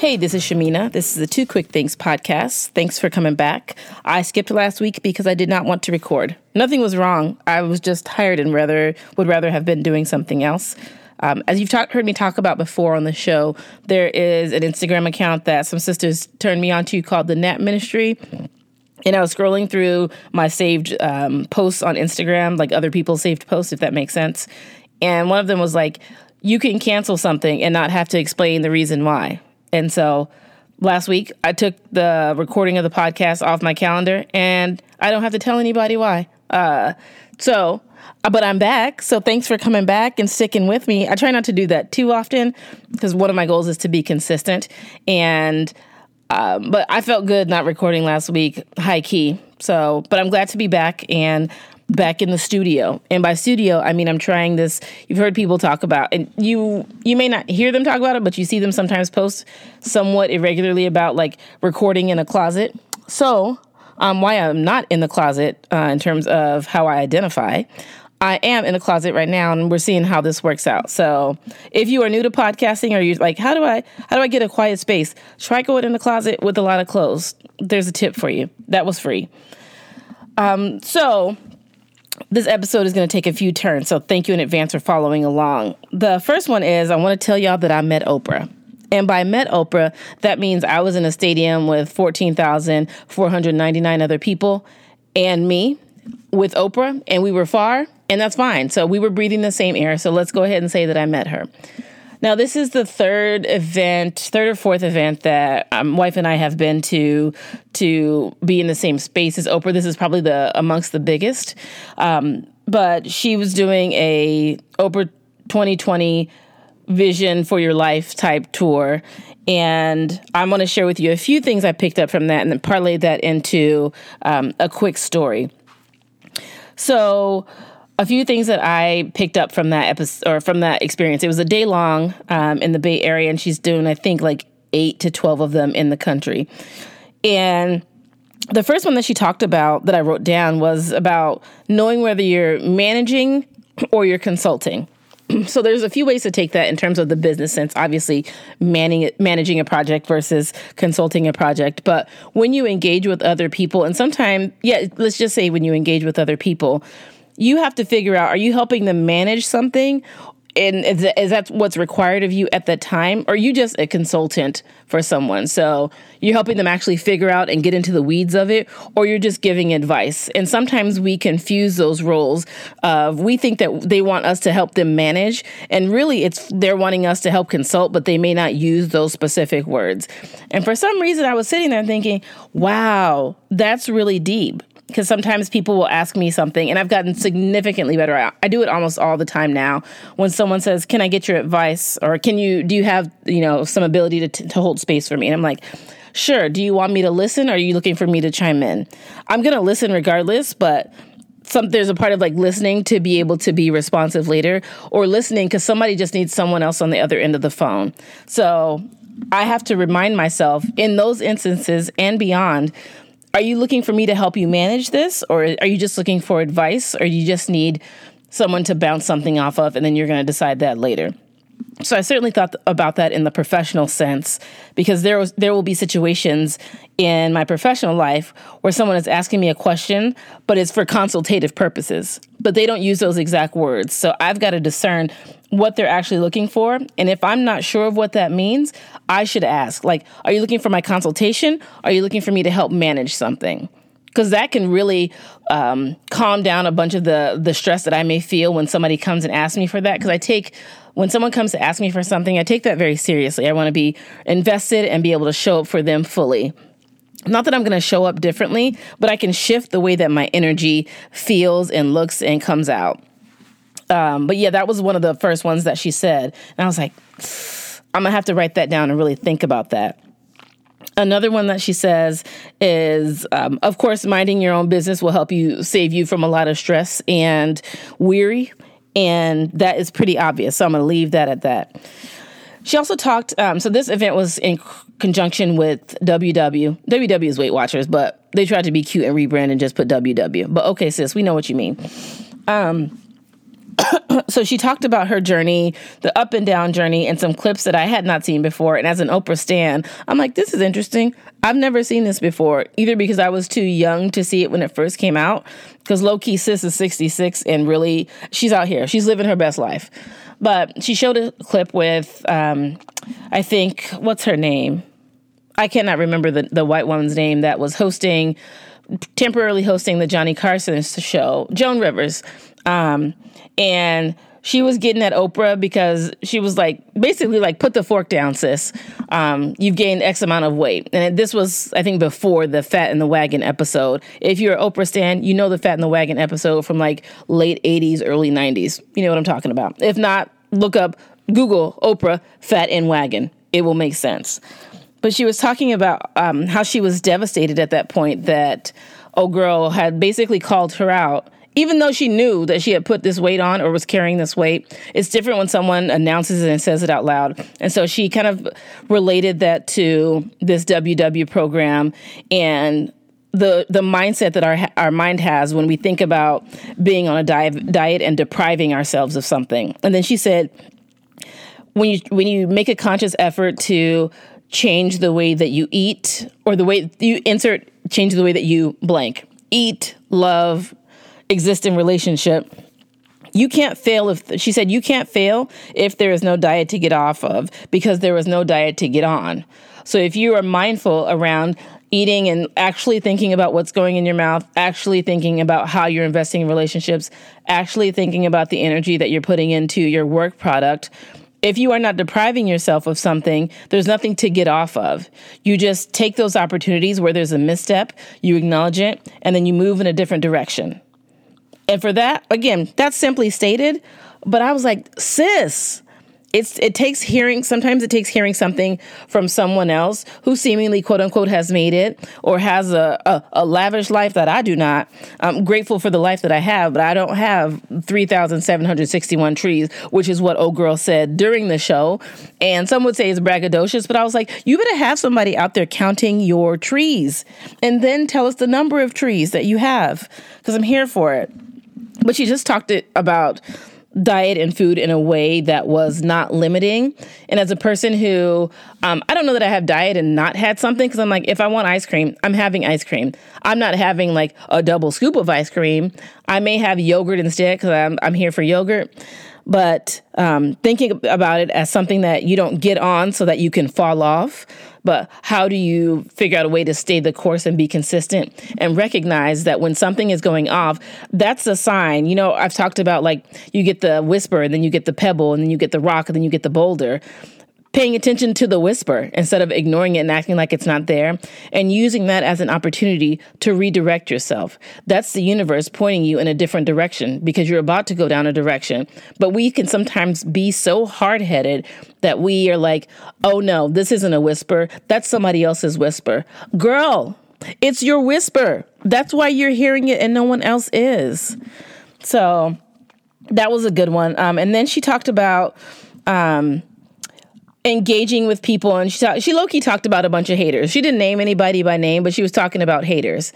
Hey, this is Shamina. This is the Two Quick Things podcast. Thanks for coming back. I skipped last week because I did not want to record. Nothing was wrong. I was just tired and rather would rather have been doing something else. Um, as you've talk, heard me talk about before on the show, there is an Instagram account that some sisters turned me onto called the Nap Ministry. And I was scrolling through my saved um, posts on Instagram, like other people's saved posts, if that makes sense. And one of them was like, you can cancel something and not have to explain the reason why. And so last week, I took the recording of the podcast off my calendar and I don't have to tell anybody why. Uh, so, uh, but I'm back. So thanks for coming back and sticking with me. I try not to do that too often because one of my goals is to be consistent. And, um, but I felt good not recording last week, high key. So, but I'm glad to be back and back in the studio. And by studio, I mean I'm trying this. You've heard people talk about, and you you may not hear them talk about it, but you see them sometimes post somewhat irregularly about like recording in a closet. So, um, why I'm not in the closet uh, in terms of how I identify. I am in a closet right now, and we're seeing how this works out. So, if you are new to podcasting, or you're like, how do I how do I get a quiet space? Try going in the closet with a lot of clothes. There's a tip for you. That was free. Um, so this episode is going to take a few turns, so thank you in advance for following along. The first one is I want to tell y'all that I met Oprah. And by met Oprah, that means I was in a stadium with 14,499 other people and me with Oprah, and we were far, and that's fine. So we were breathing the same air. So let's go ahead and say that I met her. Now, this is the third event, third or fourth event that my um, wife and I have been to to be in the same space as Oprah. This is probably the amongst the biggest. Um, but she was doing a Oprah 2020 vision for your life type tour. And I'm going to share with you a few things I picked up from that and then parlay that into um, a quick story. So, a few things that I picked up from that episode or from that experience. It was a day long um, in the Bay Area, and she's doing, I think, like eight to 12 of them in the country. And the first one that she talked about that I wrote down was about knowing whether you're managing or you're consulting. so there's a few ways to take that in terms of the business sense obviously managing managing a project versus consulting a project but when you engage with other people and sometimes yeah let's just say when you engage with other people you have to figure out are you helping them manage something? And is, that what's required of you at that time? Or are you just a consultant for someone? So you're helping them actually figure out and get into the weeds of it or you're just giving advice. And sometimes we confuse those roles of we think that they want us to help them manage and really it's they're wanting us to help consult but they may not use those specific words. And for some reason i was sitting there thinking wow that's really deep because sometimes people will ask me something and I've gotten significantly better at I do it almost all the time now. When someone says can I get your advice? or can you do you have you know some ability to, t- to hold space for me? And I'm like sure do you want me to listen or are you looking for me to chime in? I'm going to listen regardless but some there's a part of like listening to be able to be responsive later or listening cuz somebody just needs someone else on the other end of the phone. So I have to remind myself in those instances and beyond are you looking for me to help you manage this? Or are you just looking for advice? Or you just need someone to bounce something off of and then you're going to decide that later? So I certainly thought about that in the professional sense because there was there will be situations in my professional life where someone is asking me a question but it's for consultative purposes. But they don't use those exact words. So I've got to discern what they're actually looking for and if I'm not sure of what that means I should ask like are you looking for my consultation are you looking for me to help manage something because that can really um, calm down a bunch of the the stress that I may feel when somebody comes and asks me for that. Because I take when someone comes to ask me for something, I take that very seriously. I want to be invested and be able to show up for them fully. Not that I'm going to show up differently, but I can shift the way that my energy feels and looks and comes out. Um, but yeah, that was one of the first ones that she said, and I was like, I'm gonna have to write that down and really think about that. Another one that she says is, um, of course, minding your own business will help you save you from a lot of stress and weary. And that is pretty obvious. So I'm going to leave that at that. She also talked, um, so this event was in conjunction with WW. WW is Weight Watchers, but they tried to be cute and rebrand and just put WW. But okay, sis, we know what you mean. Um, so she talked about her journey, the up and down journey, and some clips that I had not seen before. And as an Oprah stan, I'm like, this is interesting. I've never seen this before, either because I was too young to see it when it first came out, because low key sis is 66 and really she's out here. She's living her best life. But she showed a clip with, um, I think, what's her name? I cannot remember the, the white woman's name that was hosting, temporarily hosting the Johnny Carson show, Joan Rivers. Um, and she was getting at Oprah because she was like, basically, like, put the fork down, sis. Um, you've gained X amount of weight. And this was, I think, before the Fat in the Wagon episode. If you're an Oprah stan, you know the Fat in the Wagon episode from like late 80s, early 90s. You know what I'm talking about. If not, look up Google Oprah Fat in Wagon. It will make sense. But she was talking about um, how she was devastated at that point that old girl had basically called her out even though she knew that she had put this weight on or was carrying this weight, it's different when someone announces it and says it out loud. And so she kind of related that to this WW program and the the mindset that our our mind has when we think about being on a diet diet and depriving ourselves of something. And then she said when you when you make a conscious effort to change the way that you eat or the way you insert change the way that you blank eat love exist in relationship you can't fail if she said you can't fail if there is no diet to get off of because there was no diet to get on so if you are mindful around eating and actually thinking about what's going in your mouth actually thinking about how you're investing in relationships actually thinking about the energy that you're putting into your work product if you are not depriving yourself of something, there's nothing to get off of. You just take those opportunities where there's a misstep, you acknowledge it, and then you move in a different direction. And for that, again, that's simply stated. But I was like, sis, it's it takes hearing sometimes it takes hearing something from someone else who seemingly quote unquote has made it or has a, a, a, lavish life that I do not. I'm grateful for the life that I have, but I don't have 3,761 trees, which is what old girl said during the show. And some would say it's braggadocious, but I was like, you better have somebody out there counting your trees and then tell us the number of trees that you have because I'm here for it. But she just talked it about diet and food in a way that was not limiting. And as a person who, um, I don't know that I have diet and not had something because I'm like, if I want ice cream, I'm having ice cream. I'm not having like a double scoop of ice cream. I may have yogurt instead because I'm, I'm here for yogurt but um, thinking about it as something that you don't get on so that you can fall off but how do you figure out a way to stay the course and be consistent and recognize that when something is going off that's a sign? You know i've talked about like you get the whisper and then you get the pebble and then you get the rock and then you get the boulder paying attention to the whisper instead of ignoring it and acting like it's not there, and using that as an opportunity to redirect yourself. That's the universe pointing you in a different direction because you're about to go down a direction. But we can sometimes be so hard headed that we are like, oh no, this isn't a whisper. That's somebody else's whisper. Girl, it's your whisper. That's why you're hearing it and no one else is. So that was a good one. Um, and then she talked about, um, engaging with people and she talk, she low-key talked about a bunch of haters. She didn't name anybody by name, but she was talking about haters.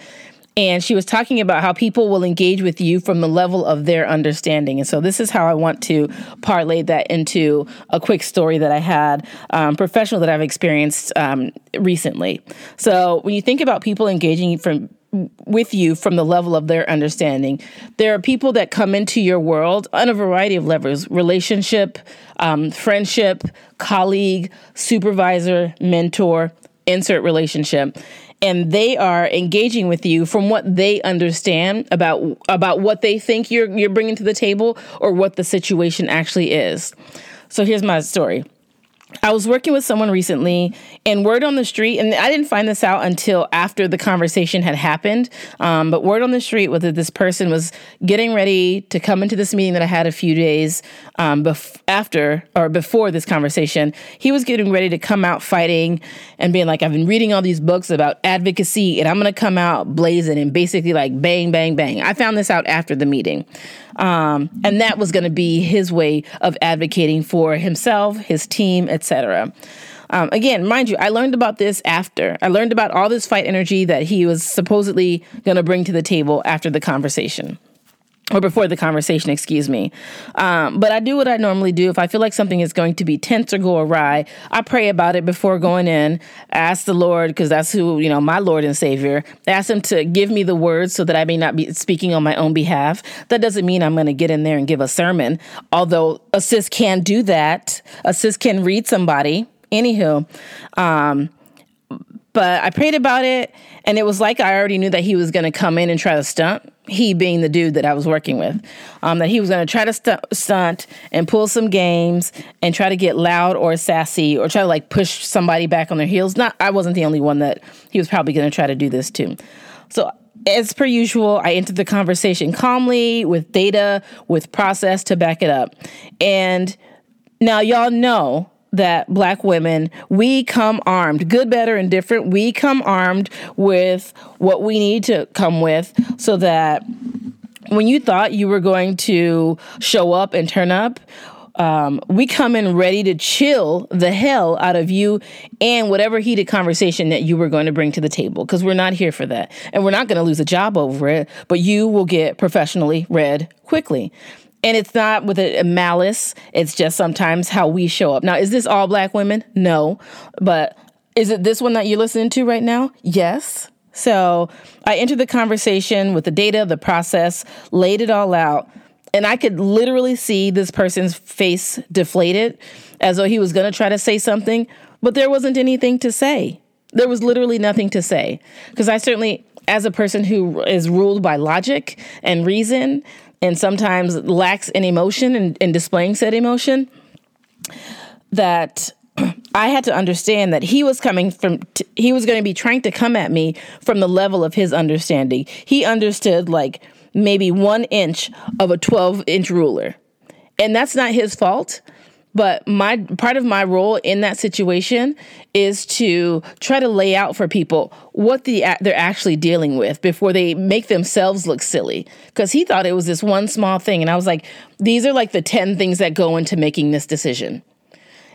And she was talking about how people will engage with you from the level of their understanding. And so this is how I want to parlay that into a quick story that I had, um, professional that I've experienced um, recently. So when you think about people engaging from with you from the level of their understanding. There are people that come into your world on a variety of levels relationship, um, friendship, colleague, supervisor, mentor, insert relationship. And they are engaging with you from what they understand about about what they think you're you're bringing to the table or what the situation actually is. So here's my story. I was working with someone recently, and word on the street, and I didn't find this out until after the conversation had happened. Um, but word on the street was that this person was getting ready to come into this meeting that I had a few days um, bef- after or before this conversation. He was getting ready to come out fighting and being like, I've been reading all these books about advocacy, and I'm going to come out blazing and basically like bang, bang, bang. I found this out after the meeting. Um, and that was going to be his way of advocating for himself, his team, etc. Um, again, mind you, I learned about this after. I learned about all this fight energy that he was supposedly going to bring to the table after the conversation. Or before the conversation, excuse me. Um, but I do what I normally do. If I feel like something is going to be tense or go awry, I pray about it before going in. Ask the Lord, because that's who, you know, my Lord and Savior. Ask Him to give me the words so that I may not be speaking on my own behalf. That doesn't mean I'm going to get in there and give a sermon, although a sis can do that. A sis can read somebody. Anywho, um, but I prayed about it, and it was like I already knew that he was going to come in and try to stunt. He being the dude that I was working with, um, that he was going to try to st- stunt and pull some games and try to get loud or sassy or try to like push somebody back on their heels. Not, I wasn't the only one that he was probably going to try to do this too. So as per usual, I entered the conversation calmly with data, with process to back it up. And now y'all know that black women, we come armed, good, better, and different. We come armed with what we need to come with so that when you thought you were going to show up and turn up, um, we come in ready to chill the hell out of you and whatever heated conversation that you were going to bring to the table because we're not here for that. And we're not going to lose a job over it, but you will get professionally read quickly. And it's not with a, malice. It's just sometimes how we show up. Now, is this all black women? No. But is it this one that you're listening to right now? Yes. So I entered the conversation with the data, the process, laid it all out. And I could literally see this person's face deflated as though he was going to try to say something, but there wasn't anything to say. There was literally nothing to say. Because I certainly, as a person who is ruled by logic and reason, and sometimes lacks in emotion and, displaying said emotion, that I had to understand that he was coming from, t- he was going to be trying to come at me from the level of his understanding. He understood like maybe one inch of a 12 inch ruler. And that's not his fault. But my part of my role in that situation is to try to lay out for people what the they're actually dealing with before they make themselves look silly. Because he thought it was this one small thing, and I was like, these are like the ten things that go into making this decision.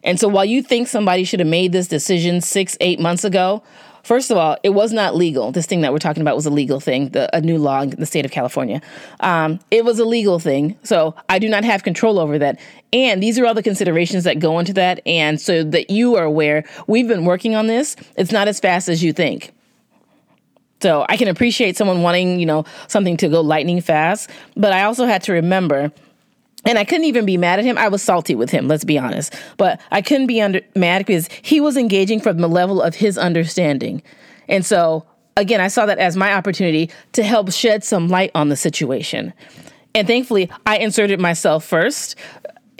And so while you think somebody should have made this decision six, eight months ago, First of all, it was not legal. This thing that we're talking about was a legal thing, the, a new law in the state of California. Um, it was a legal thing. So I do not have control over that. And these are all the considerations that go into that. And so that you are aware, we've been working on this. It's not as fast as you think. So I can appreciate someone wanting, you know, something to go lightning fast. But I also had to remember and I couldn't even be mad at him. I was salty with him, let's be honest. But I couldn't be under, mad because he was engaging from the level of his understanding. And so, again, I saw that as my opportunity to help shed some light on the situation. And thankfully, I inserted myself first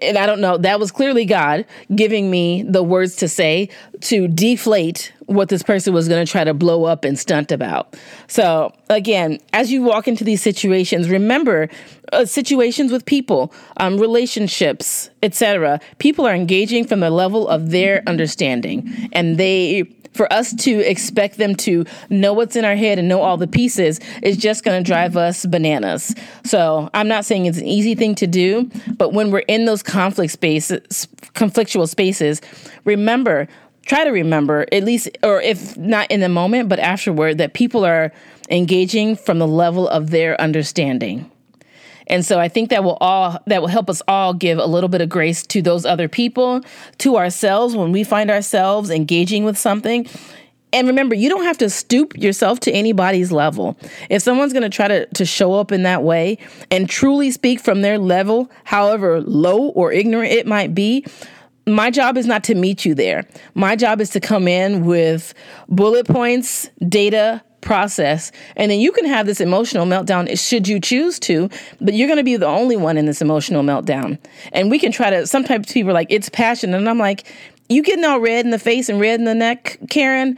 and I don't know, that was clearly God giving me the words to say to deflate what this person was going to try to blow up and stunt about. So, again, as you walk into these situations, remember uh, situations with people, um, relationships, etc. People are engaging from the level of their understanding, and they for us to expect them to know what's in our head and know all the pieces is just going to drive us bananas. So I'm not saying it's an easy thing to do, but when we're in those conflict spaces, conflictual spaces, remember, try to remember at least, or if not in the moment, but afterward, that people are engaging from the level of their understanding. And so I think that will all that will help us all give a little bit of grace to those other people, to ourselves when we find ourselves engaging with something. And remember, you don't have to stoop yourself to anybody's level. If someone's going to try to, to show up in that way and truly speak from their level, however low or ignorant it might be, my job is not to meet you there. My job is to come in with bullet points, data, process. And then you can have this emotional meltdown should you choose to but you're going to be the only one in this emotional meltdown. And we can try to sometimes people are like it's passion and i'm like you getting all red in the face and red in the neck karen?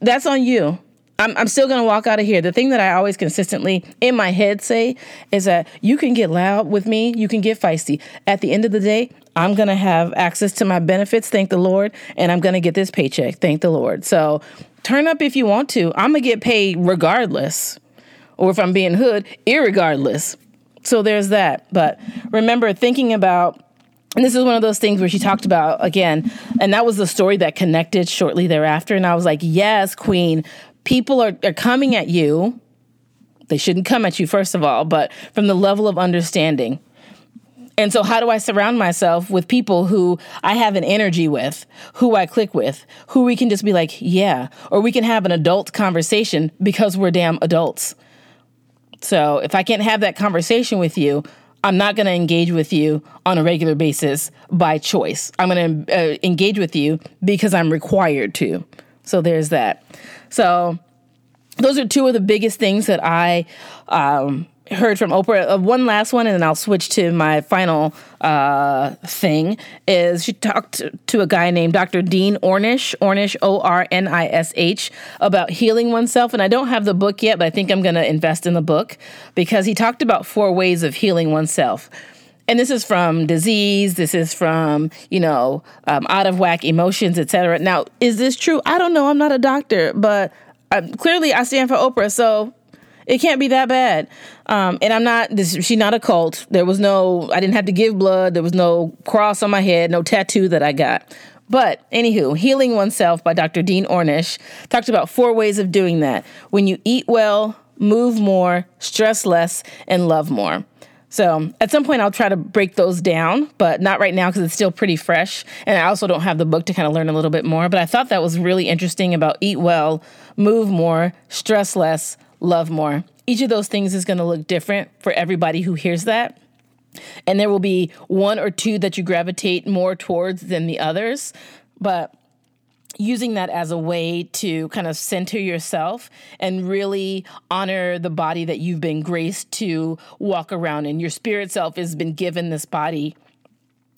That's on you I'm, I'm still going to walk out of here. The thing that I always consistently in my head say is that you can get loud with me, you can get feisty. At the end of the day, I'm going to have access to my benefits, thank the Lord, and I'm going to get this paycheck, thank the Lord. So turn up if you want to. I'm going to get paid regardless. Or if I'm being hood, irregardless. So there's that. But remember thinking about and this is one of those things where she talked about again, and that was the story that connected shortly thereafter. And I was like, yes, Queen, people are, are coming at you They shouldn't come at you, first of all, but from the level of understanding. And so, how do I surround myself with people who I have an energy with, who I click with, who we can just be like, yeah, or we can have an adult conversation because we're damn adults. So, if I can't have that conversation with you, I'm not going to engage with you on a regular basis by choice. I'm going to uh, engage with you because I'm required to. So there's that. So those are two of the biggest things that I um, heard from Oprah. Uh, one last one, and then I'll switch to my final uh, thing. Is she talked to a guy named Dr. Dean Ornish, Ornish O R N I S H, about healing oneself. And I don't have the book yet, but I think I'm going to invest in the book because he talked about four ways of healing oneself. And this is from disease. This is from you know um, out of whack emotions, etc. Now, is this true? I don't know. I'm not a doctor, but uh, clearly I stand for Oprah, so it can't be that bad. Um, and I'm not, this, she's not a cult. There was no, I didn't have to give blood. There was no cross on my head, no tattoo that I got. But anywho, Healing Oneself by Dr. Dean Ornish talked about four ways of doing that. When you eat well, move more, stress less, and love more. So at some point, I'll try to break those down, but not right now because it's still pretty fresh. And I also don't have the book to kind of learn a little bit more. But I thought that was really interesting about eat well, move more, stress less, love more. Each of those things is going to look different for everybody who hears that. And there will be one or two that you gravitate more towards than the others. But using that as a way to kind of center yourself and really honor the body that you've been graced to walk around in. Your spirit self has been given this body.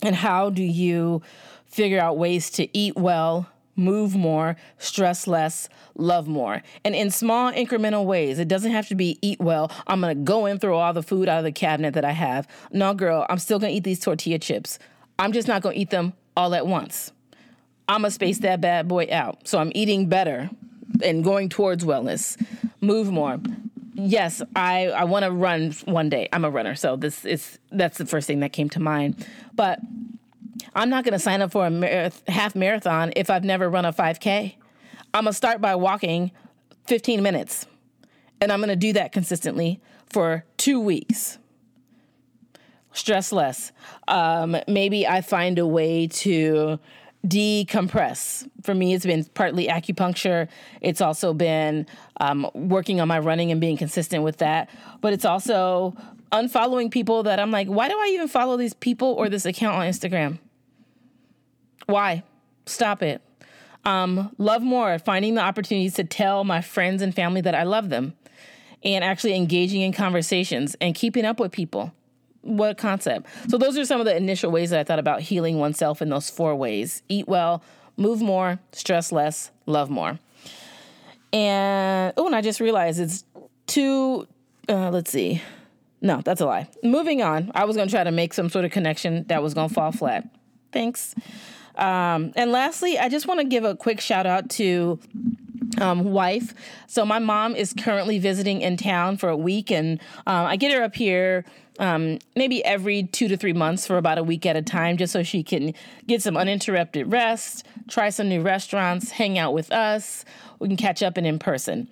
And how do you figure out ways to eat well, move more, stress less, love more. And in small incremental ways, it doesn't have to be eat well. I'm gonna go and throw all the food out of the cabinet that I have. No, girl, I'm still gonna eat these tortilla chips. I'm just not gonna eat them all at once. I'm gonna space that bad boy out. So I'm eating better and going towards wellness. Move more. Yes, I, I want to run one day. I'm a runner, so this is that's the first thing that came to mind. But I'm not going to sign up for a marath- half marathon if I've never run a 5K. I'm going to start by walking 15 minutes, and I'm going to do that consistently for two weeks. Stress less. Um, maybe I find a way to decompress. For me, it's been partly acupuncture. It's also been um, working on my running and being consistent with that. But it's also unfollowing people that I'm like, why do I even follow these people or this account on Instagram? Why? Stop it. Um, love more, finding the opportunities to tell my friends and family that I love them and actually engaging in conversations and keeping up with people. What a concept. So, those are some of the initial ways that I thought about healing oneself in those four ways eat well, move more, stress less, love more. And oh, and I just realized it's two, uh, let's see. No, that's a lie. Moving on. I was going to try to make some sort of connection that was going to fall flat. Thanks. Um, and lastly, I just want to give a quick shout out to um, wife. So my mom is currently visiting in town for a week, and um, I get her up here um, maybe every two to three months for about a week at a time, just so she can get some uninterrupted rest, try some new restaurants, hang out with us. We can catch up and in person.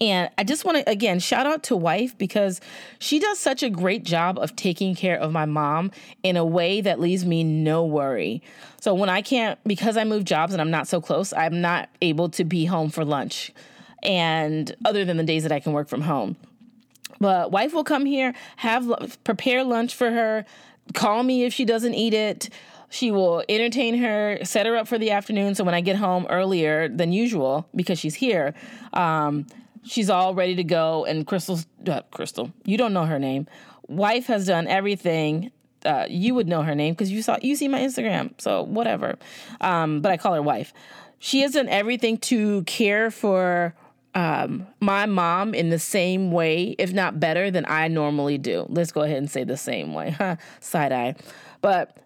And I just want to again shout out to wife because she does such a great job of taking care of my mom in a way that leaves me no worry. So when I can't because I move jobs and I'm not so close, I'm not able to be home for lunch. And other than the days that I can work from home. But wife will come here, have prepare lunch for her, call me if she doesn't eat it. She will entertain her, set her up for the afternoon. So when I get home earlier than usual because she's here, um, She's all ready to go, and Crystal's uh, Crystal. You don't know her name. Wife has done everything. Uh, you would know her name because you saw you see my Instagram. So whatever. Um, but I call her wife. She has done everything to care for um, my mom in the same way, if not better, than I normally do. Let's go ahead and say the same way. Side eye. But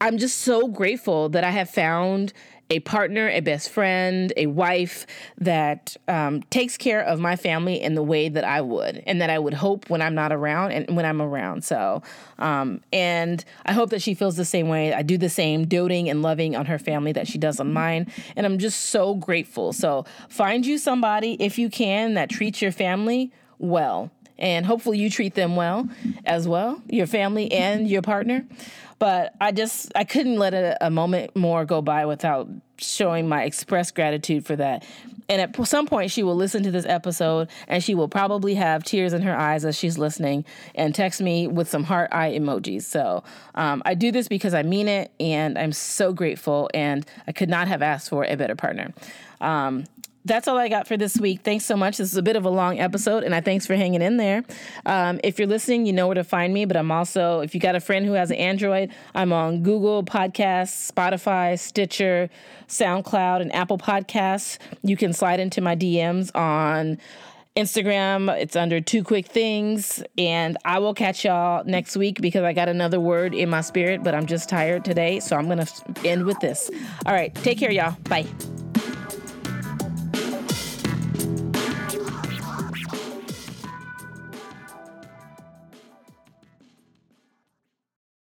I'm just so grateful that I have found a partner, a best friend, a wife that um, takes care of my family in the way that I would, and that I would hope when I'm not around and when I'm around. So, um, and I hope that she feels the same way. I do the same, doting and loving on her family that she does on mine, and I'm just so grateful. So, find you somebody if you can that treats your family well. And hopefully you treat them well as well, your family and your partner. But I just, I couldn't let a, a moment more go by without showing my express gratitude for that. And at some point, she will listen to this episode and she will probably have tears in her eyes as she's listening and text me with some heart eye emojis. So um, I do this because I mean it and I'm so grateful and I could not have asked for a better partner. Um, that's all I got for this week. Thanks so much. This is a bit of a long episode, and I thanks for hanging in there. Um, if you're listening, you know where to find me, but I'm also, if you got a friend who has an Android, I'm on Google Podcasts, Spotify, Stitcher, SoundCloud, and Apple Podcasts. You can slide into my DMs on Instagram. It's under Two Quick Things. And I will catch y'all next week because I got another word in my spirit, but I'm just tired today. So I'm going to end with this. All right. Take care, y'all. Bye.